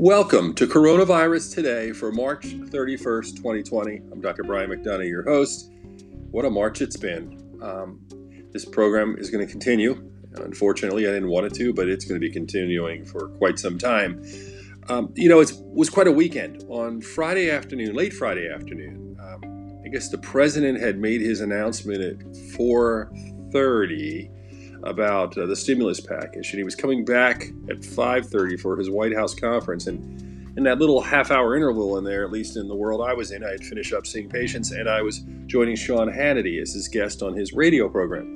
Welcome to Coronavirus Today for March 31st, 2020. I'm Dr. Brian McDonough, your host. What a March it's been. Um, this program is going to continue. Unfortunately, I didn't want it to, but it's going to be continuing for quite some time. Um, you know, it was quite a weekend. On Friday afternoon, late Friday afternoon, um, I guess the president had made his announcement at 4:30 about uh, the stimulus package, and he was coming back at 5:30 for his White House conference. And in that little half-hour interval in there, at least in the world I was in, I had finished up seeing patients, and I was joining Sean Hannity as his guest on his radio program.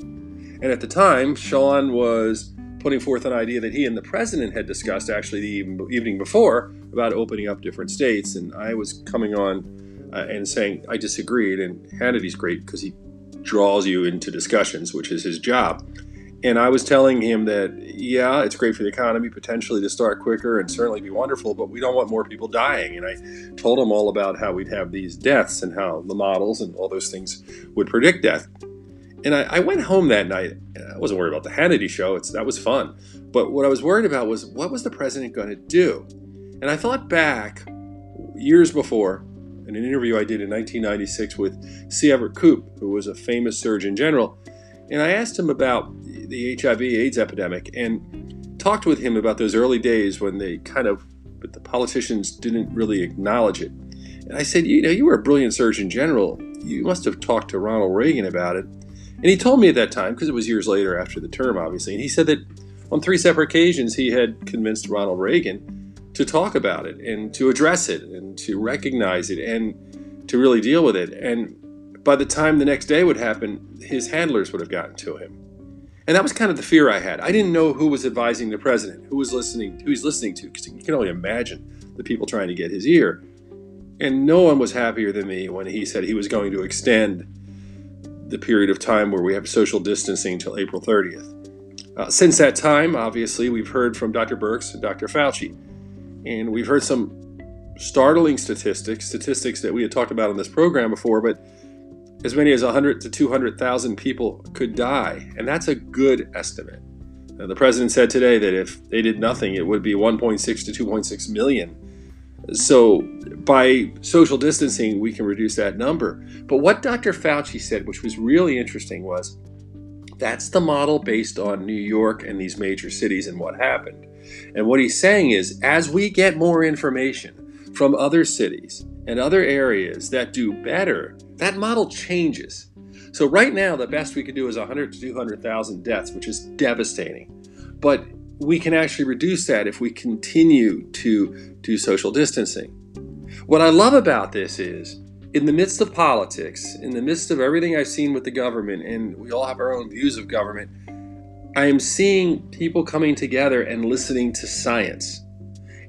And at the time, Sean was putting forth an idea that he and the president had discussed actually the evening before about opening up different states, and I was coming on uh, and saying I disagreed. And Hannity's great because he draws you into discussions, which is his job. And I was telling him that, yeah, it's great for the economy potentially to start quicker and certainly be wonderful, but we don't want more people dying. And I told him all about how we'd have these deaths and how the models and all those things would predict death. And I, I went home that night. I wasn't worried about the Hannity show, it's, that was fun. But what I was worried about was what was the president going to do? And I thought back years before in an interview I did in 1996 with C. Everett Koop, who was a famous Surgeon General. And I asked him about the HIV/AIDS epidemic and talked with him about those early days when they kind of, but the politicians didn't really acknowledge it. And I said, you know, you were a brilliant Surgeon General. You must have talked to Ronald Reagan about it. And he told me at that time, because it was years later after the term, obviously, and he said that on three separate occasions he had convinced Ronald Reagan to talk about it and to address it and to recognize it and to really deal with it. And by the time the next day would happen, his handlers would have gotten to him. And that was kind of the fear I had. I didn't know who was advising the president, who was listening, who he's listening to, because you can only imagine the people trying to get his ear. And no one was happier than me when he said he was going to extend the period of time where we have social distancing until April 30th. Uh, since that time, obviously, we've heard from Dr. Birx and Dr. Fauci, and we've heard some startling statistics, statistics that we had talked about on this program before, but as many as 100 to 200,000 people could die, and that's a good estimate. Now, the president said today that if they did nothing, it would be 1.6 to 2.6 million. So, by social distancing, we can reduce that number. But what Dr. Fauci said, which was really interesting, was that's the model based on New York and these major cities and what happened. And what he's saying is, as we get more information from other cities and other areas that do better, that model changes. So right now, the best we could do is 100 to 200,000 deaths, which is devastating. But we can actually reduce that if we continue to do social distancing. What I love about this is, in the midst of politics, in the midst of everything I've seen with the government, and we all have our own views of government, I am seeing people coming together and listening to science.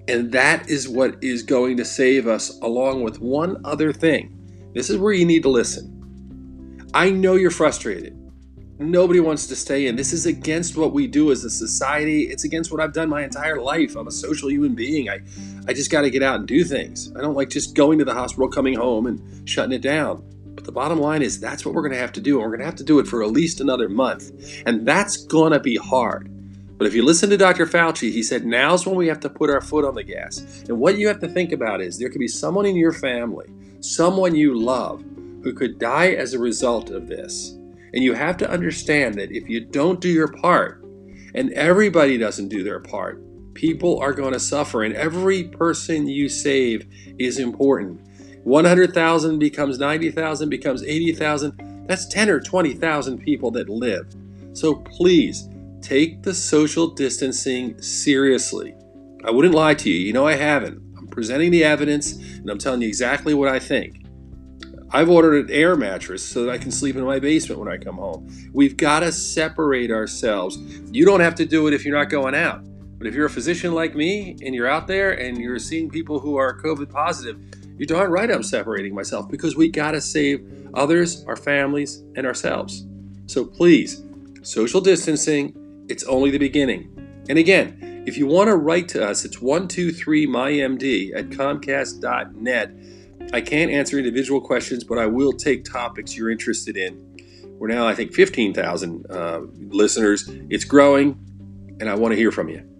And that is what is going to save us, along with one other thing. This is where you need to listen. I know you're frustrated. Nobody wants to stay in. This is against what we do as a society. It's against what I've done my entire life. I'm a social human being. I, I just got to get out and do things. I don't like just going to the hospital, coming home, and shutting it down. But the bottom line is that's what we're going to have to do. And we're going to have to do it for at least another month. And that's going to be hard. But if you listen to Dr. Fauci, he said now's when we have to put our foot on the gas. And what you have to think about is there could be someone in your family, someone you love, who could die as a result of this. And you have to understand that if you don't do your part, and everybody doesn't do their part, people are going to suffer. And every person you save is important. 100,000 becomes 90,000, becomes 80,000. That's 10 or 20,000 people that live. So please, Take the social distancing seriously. I wouldn't lie to you. You know I haven't. I'm presenting the evidence and I'm telling you exactly what I think. I've ordered an air mattress so that I can sleep in my basement when I come home. We've got to separate ourselves. You don't have to do it if you're not going out. But if you're a physician like me and you're out there and you're seeing people who are COVID positive, you're darn right I'm separating myself because we got to save others, our families, and ourselves. So please, social distancing, it's only the beginning. And again, if you want to write to us, it's 123mymd at comcast.net. I can't answer individual questions, but I will take topics you're interested in. We're now, I think, 15,000 uh, listeners. It's growing, and I want to hear from you.